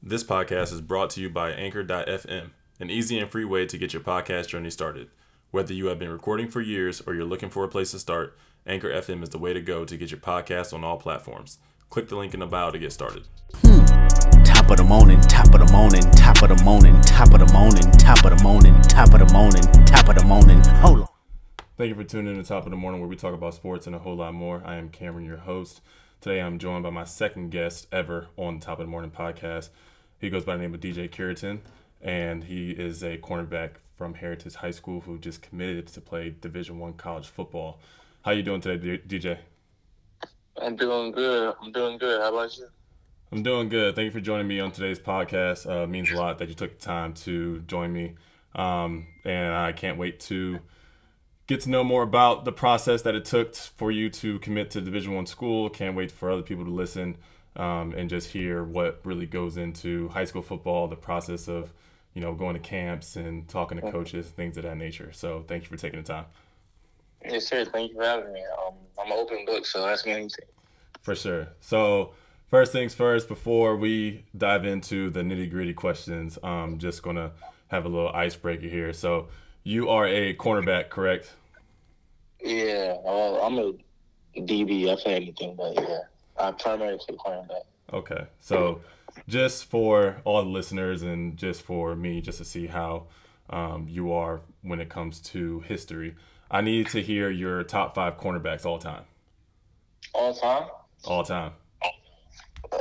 This podcast is brought to you by Anchor.fm, an easy and free way to get your podcast journey started. Whether you have been recording for years or you're looking for a place to start, Anchor FM is the way to go to get your podcast on all platforms. Click the link in the bio to get started. Hmm. Top of the morning, top of the morning, top of the morning, top of the morning, top of the morning, top of the morning, top of the morning. Hold on. Thank you for tuning in to Top of the Morning, where we talk about sports and a whole lot more. I am Cameron, your host. Today I'm joined by my second guest ever on the Top of the Morning podcast. He goes by the name of DJ Cureton, and he is a cornerback from Heritage High School who just committed to play Division One college football. How you doing today, DJ? I'm doing good. I'm doing good. How about you? I'm doing good. Thank you for joining me on today's podcast. Uh, it means a lot that you took the time to join me, um, and I can't wait to get to know more about the process that it took for you to commit to Division One school. Can't wait for other people to listen um, and just hear what really goes into high school football, the process of you know going to camps and talking to coaches, things of that nature. So thank you for taking the time. Yes, sir. Thank you for having me. Um, I'm an open book, so ask me anything. For sure. So, first things first, before we dive into the nitty gritty questions, I'm just going to have a little icebreaker here. So, you are a cornerback, correct? Yeah, well, I'm a DB. I play anything, but yeah, I primarily play cornerback. Okay. So, just for all the listeners and just for me, just to see how um, you are when it comes to history, I need to hear your top five cornerbacks all time. All time? All time. Uh,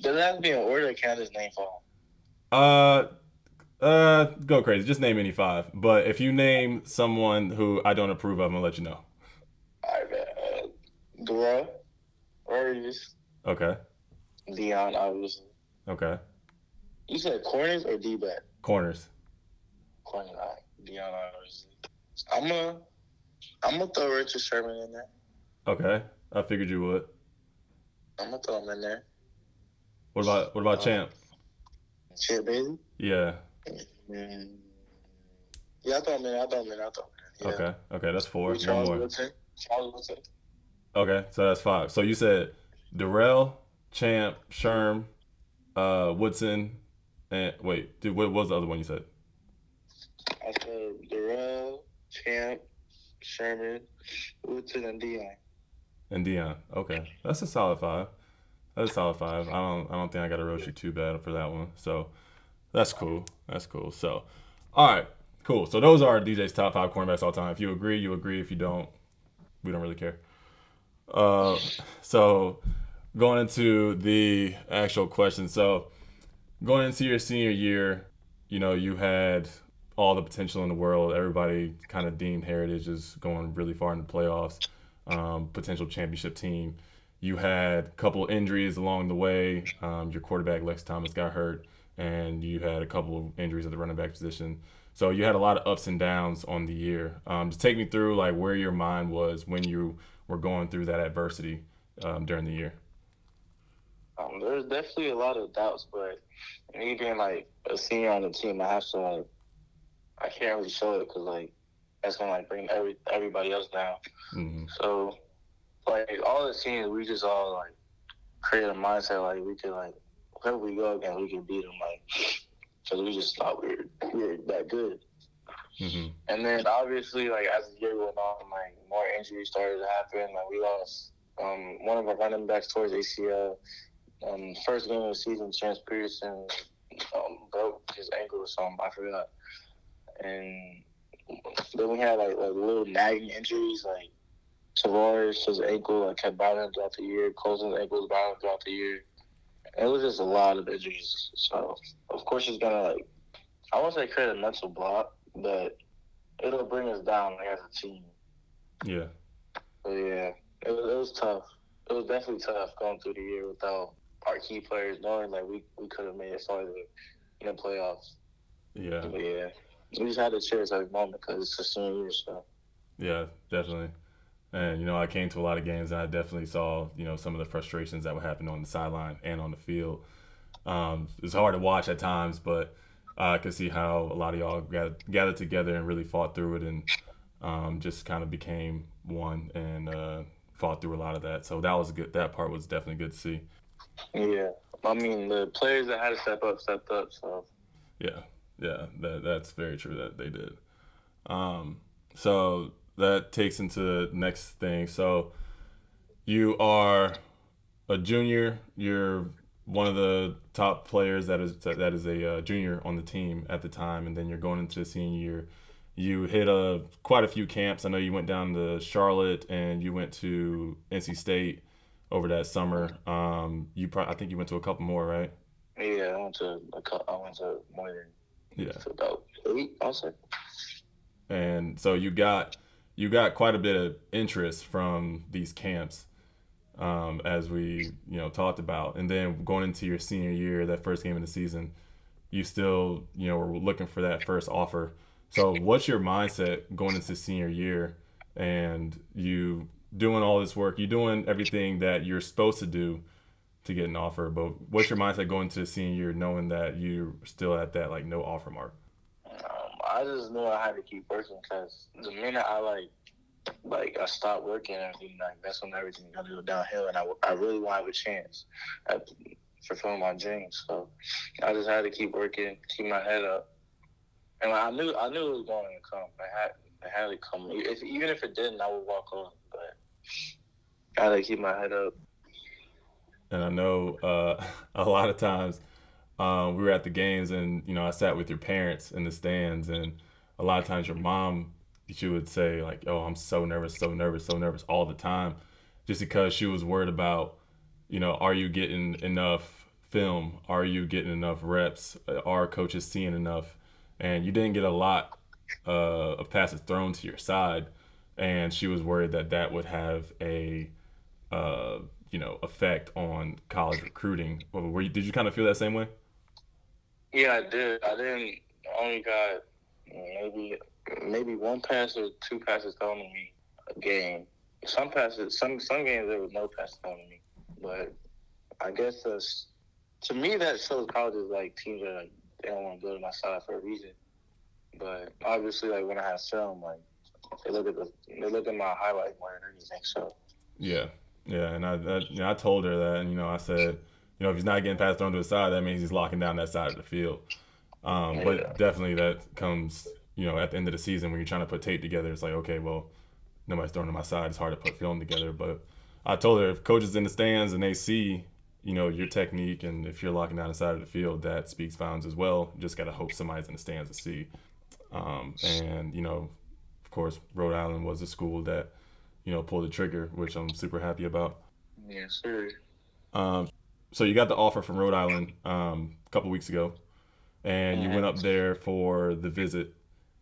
does that have to be in order? Or can I name five? Uh, uh, go crazy. Just name any five. But if you name someone who I don't approve of, I'm gonna let you know. All right, uh, Darrell, Rogers, Okay. Deion, obviously. Okay. You said corners or D back? Corners. Corner, right. Deion, obviously. I'm gonna, I'm gonna throw Richard Sherman in there. Okay. I figured you would. I'm gonna throw him in there. What about what about Uh, Champ? Shit, baby. Yeah. Mm. Yeah, I throw him in. I throw him in. I throw him in. Yeah. Okay. Okay. That's four. One more. Charles. Okay. So that's five. So you said Darrell, Champ, Sherm, uh, Woodson, and wait, dude, what was the other one you said? I said Darrell, Champ, Sherman, Woodson, and Deion. And Deion. Okay. That's a solid five. That's a solid five. I don't I don't think I gotta roast you too bad for that one. So that's cool. That's cool. So all right, cool. So those are DJ's top five cornerbacks all time. If you agree, you agree. If you don't, we don't really care. Uh so going into the actual question. So going into your senior year, you know, you had all the potential in the world. Everybody kind of deemed Heritage as going really far in the playoffs, um, potential championship team. You had a couple injuries along the way. Um, your quarterback Lex Thomas got hurt, and you had a couple of injuries at the running back position. So you had a lot of ups and downs on the year. Um, just take me through like where your mind was when you were going through that adversity um, during the year. Um, there's definitely a lot of doubts, but me being like a senior on the team, I have to like, I can't really show it because like that's gonna like bring every everybody else down. hmm So like all the teams, we just all like create a mindset like we could like whoever we go against, we can beat them like because we just thought we were we were that good. hmm And then obviously, like as the year went on, like more injuries started to happen. Like we lost um, one of our running backs towards ACL. Um, first game of the season, Chance Peterson um, broke his ankle or something. I forgot. And then we had like, like little nagging injuries, like Tavares, his ankle like kept bothering throughout the year. Colson's ankle was bothering throughout the year. It was just a lot of injuries. So of course it's gonna like I won't say create a mental block, but it'll bring us down like, as a team. Yeah. But yeah, it was, it was tough. It was definitely tough going through the year without our key players, knowing like we, we could have made it farther in the playoffs. Yeah. But yeah, we just had to cherish every moment because it's a senior year. So Yeah, definitely. And you know, I came to a lot of games, and I definitely saw you know some of the frustrations that would happen on the sideline and on the field. Um, it's hard to watch at times, but I could see how a lot of y'all gathered, gathered together and really fought through it, and um, just kind of became one and uh, fought through a lot of that. So that was good. That part was definitely good to see. yeah, I mean, the players that had to step up stepped up. So Yeah, yeah, that that's very true that they did. Um, so that takes into the next thing. So you are a junior. You're one of the top players that is that is a uh, junior on the team at the time, and then you're going into the senior year. You hit a quite a few camps. I know you went down to Charlotte and you went to NC State over that summer. Um, you probably I think you went to a couple more, right? yeah, I went to a cou- I went to more than Yeah. about eight. I'll say. and so you got you got quite a bit of interest from these camps um, as we you know talked about. And then going into your senior year that first game of the season you still you know were looking for that first offer. So what's your mindset going into senior year? And you doing all this work you're doing everything that you're supposed to do to get an offer but what's your mindset going into senior year knowing that you're still at that like no offer mark I just knew I had to keep working because the minute I like, like I stopped working and everything, like that's when everything got to go downhill, and I, I really want to have a chance at fulfilling my dreams. So I just had to keep working, keep my head up, and I knew I knew it was going to come. I had it had to come. If, even if it didn't, I would walk on. But I had to keep my head up. and I know uh, a lot of times um, we were at the games, and you know I sat with your parents in the stands, and a lot of times your mom, she would say like, "Oh, I'm so nervous, so nervous, so nervous all the time," just because she was worried about, you know, are you getting enough film? Are you getting enough reps? Are coaches seeing enough? And you didn't get a lot uh, of passes thrown to your side, and she was worried that that would have a uh, you know effect on college recruiting. Were you, did you kind of feel that same way? Yeah, I did. I didn't. Only got maybe maybe one pass or two passes thrown to me a game. Some passes, some some games there was no pass thrown to me. But I guess that's to me that shows colleges like teams are like they don't want to go to my side for a reason. But obviously, like when I have film, like they look at the they look at my highlight more than anything. So Yeah, yeah, and I, I, I told her that, and you know, I said, you know, if he's not getting passed thrown to the side, that means he's locking down that side of the field. Um, Yeah. But definitely, that comes, you know, at the end of the season when you're trying to put tape together. It's like, okay, well, nobody's throwing to my side. It's hard to put film together. But I told her if coaches in the stands and they see, you know, your technique, and if you're locking down the side of the field, that speaks volumes as well. You just gotta hope somebody's in the stands to see. Um, and you know, of course, Rhode Island was a school that, you know, pulled the trigger, which I'm super happy about. yeah, sir. Um, so you got the offer from Rhode Island um, a couple weeks ago, and you went up there for the visit,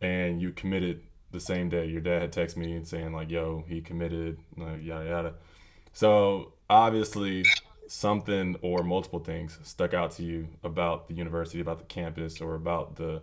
and you committed the same day. Your dad had texted me and saying like, "Yo, he committed," like, yada yada. So obviously, something or multiple things stuck out to you about the university, about the campus, or about the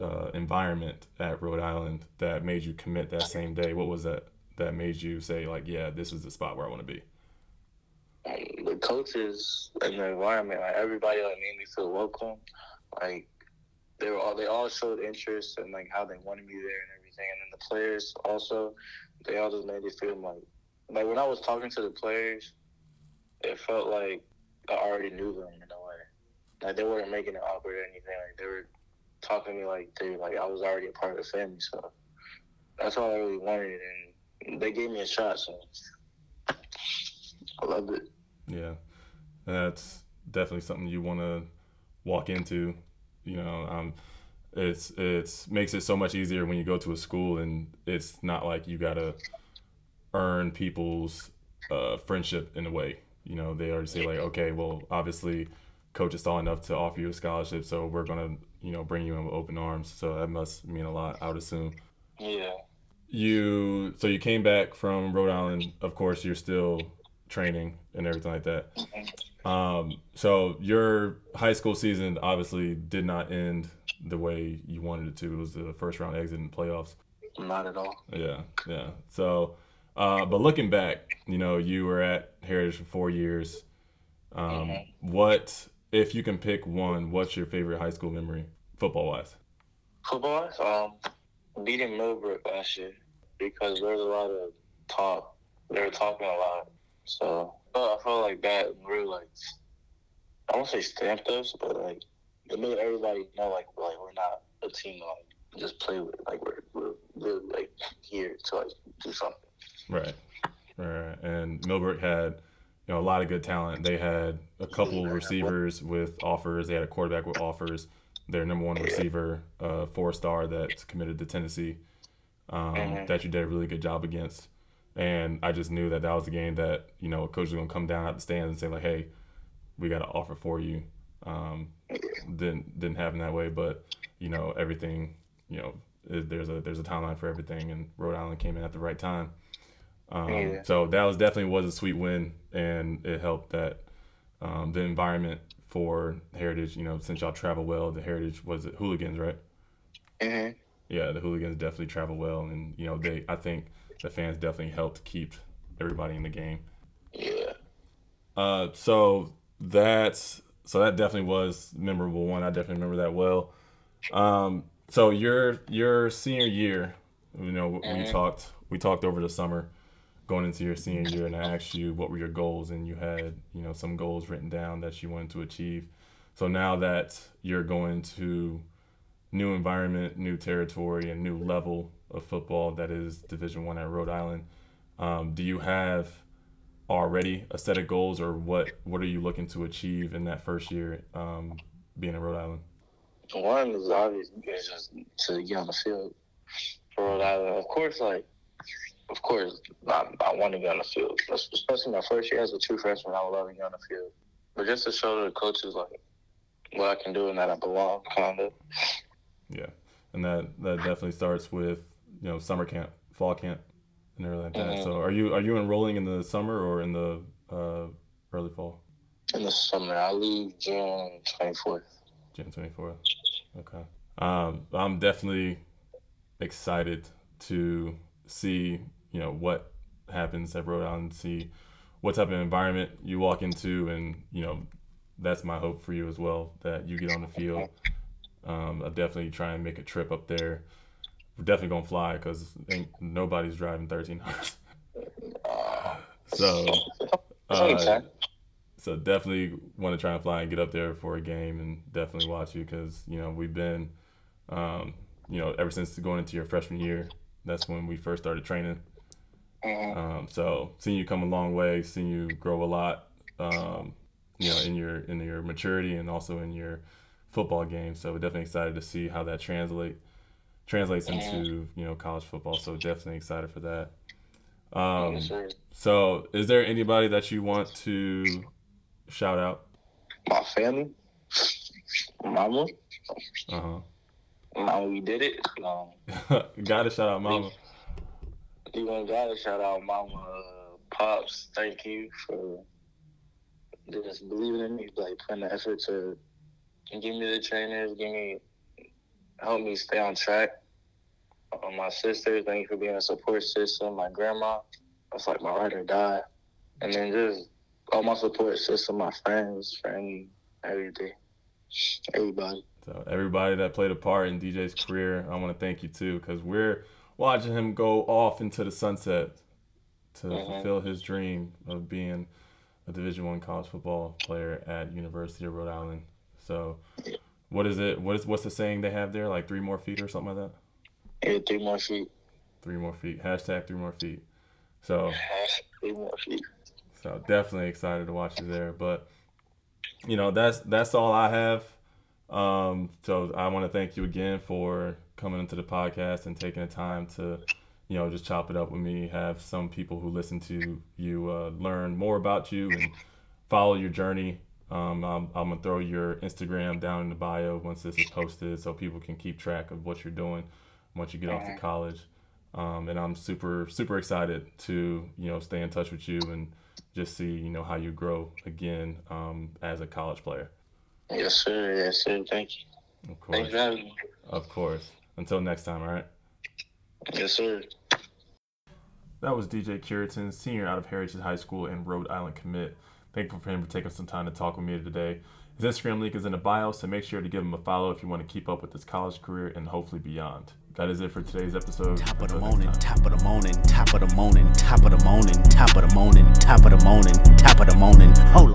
uh, environment at Rhode Island that made you commit that same day. What was that that made you say like, "Yeah, this is the spot where I want to be"? The coaches and the environment, like everybody, like made me feel welcome. Like they were all, they all showed interest and like how they wanted me there and everything. And then the players also, they all just made me feel like, like when I was talking to the players, it felt like I already knew them in a way. Like they weren't making it awkward or anything. Like they were talking to me like they like I was already a part of the family. So that's all I really wanted, and they gave me a shot. So I loved it. Yeah, that's definitely something you want to walk into. You know, um, it's it's makes it so much easier when you go to a school and it's not like you gotta earn people's uh, friendship in a way. You know, they already say like, okay, well, obviously, coach is tall enough to offer you a scholarship, so we're gonna you know bring you in with open arms. So that must mean a lot, I would assume. Yeah. You so you came back from Rhode Island. Of course, you're still training and everything like that. Um, so your high school season obviously did not end the way you wanted it to. It was the first round exit in the playoffs. Not at all. Yeah, yeah. So, uh, but looking back, you know, you were at Heritage for four years. Um, What if you can pick one? What's your favorite high school memory, football wise? Football, wise, um, beating Millbrook last year because there was a lot of talk. They were talking a lot, so I felt like that. Really, like I won't say stamped us, but like to let everybody know like like we're not a team to like just play with. Like we're we're really like here to like do something. Right. Right. And Millbrook had, you know, a lot of good talent. They had a couple of receivers with offers. They had a quarterback with offers. Their number one receiver, uh, four star that's committed to Tennessee, um, Mhm. that you did a really good job against. And I just knew that that was a game that you know a coach was gonna come down out the stands and say like, hey, we got an offer for you. Um, didn't didn't happen that way, but you know everything. You know, there's a there's a timeline for everything, and Rhode Island came in at the right time. Um, Yeah. So that was definitely was a sweet win, and it helped that um, the environment for Heritage. You know, since y'all travel well, the Heritage was it hooligans, right? hmm Yeah, the hooligans definitely travel well, and you know they. I think the fans definitely helped keep everybody in the game. Yeah. Uh, so that's so that definitely was memorable one. I definitely remember that well. Um, so your your senior year, you know, we Mhm. talked we talked over the summer, going into your senior year, and I asked you what were your goals, and you had you know some goals written down that you wanted to achieve. So now that you're going to new environment, new territory, and new level of football that is Division One at Rhode Island, um, do you have already a set of goals, or what what are you looking to achieve in that first year um, being in Rhode Island? One is obvious is just to get on the field for Rhode Island. Of course, like, of course, I, I want to get on the field. Especially my first year as a true freshman, I would love to get on the field. But just to show the coaches, like, what I can do and that I belong, kind of. Yeah, and that that definitely starts with you know summer camp, fall camp, and everything like that. Mhm. So are you are you enrolling in the summer or in the uh, early fall? In the summer, I leave June 24th. June twenty fourth. Okay. Um, I'm definitely excited to see you know what happens at Rhode Island. See what type of environment you walk into, and you know that's my hope for you as well that you get on the field. Um, I'll definitely try and make a trip up there. Definitely gonna fly because ain't nobody's driving 13 hours. So, uh, so definitely want to try and fly and get up there for a game and definitely watch you because you know we've been, um, you know, ever since going into your freshman year. That's when we first started training. Mhm. Um, so seeing you come a long way, seeing you grow a lot, um, you know, in your in your maturity and also in your football game. So we're definitely excited to see how that translate translates into you know college football. So definitely excited for that. Um, Yes, so is there anybody that you want to shout out? My family, mama, Uh huh. mama, we did it. Um. Gotta shout out Mama. You want gotta shout out Mama uh, Pops. Thank you for just believing in me, like putting the effort to give me the trainers, give me help me stay on track. Uh, my sisters, thank you for being a support system. My grandma, that's like my ride or die. And then just all my support system, my friends, family, everything, everybody. So everybody that played a part in DJ's career, I want to thank you too, because we're watching him go off into the sunset to Mhm. fulfill his dream of being a Division One college football player at University of Rhode Island. So, what is it? What is what's the saying they have there? Like three more feet or something like that? Yeah, three more feet. Three more feet. Hashtag three more feet. So. Three more feet. So definitely excited to watch you there. But you know, that's that's all I have. Um, so I want to thank you again for coming into the podcast and taking the time to, you know, just chop it up with me. Have some people who listen to you uh, learn more about you and follow your journey. Um, I'm, I'm gonna throw your Instagram down in the bio once this is posted, so people can keep track of what you're doing once you get off to college. Um, and I'm super super excited to you know stay in touch with you and just see you know how you grow again um, as a college player. Yes, sir. Yes, sir. Thank you. Of course, Thanks for having me. of course. Until next time, all right. Yes, sir. That was DJ Cureton, senior out of Heritage High School and Rhode Island commit. Thankful for him for taking some time to talk with me today. His Instagram link is in the bio, so make sure to give him a follow if you want to keep up with his college career and hopefully beyond. That is it for today's episode. Top of the morning, top of the morning, top of the morning, top of the morning, top of the morning, top of the morning, top of the morning. Hold on.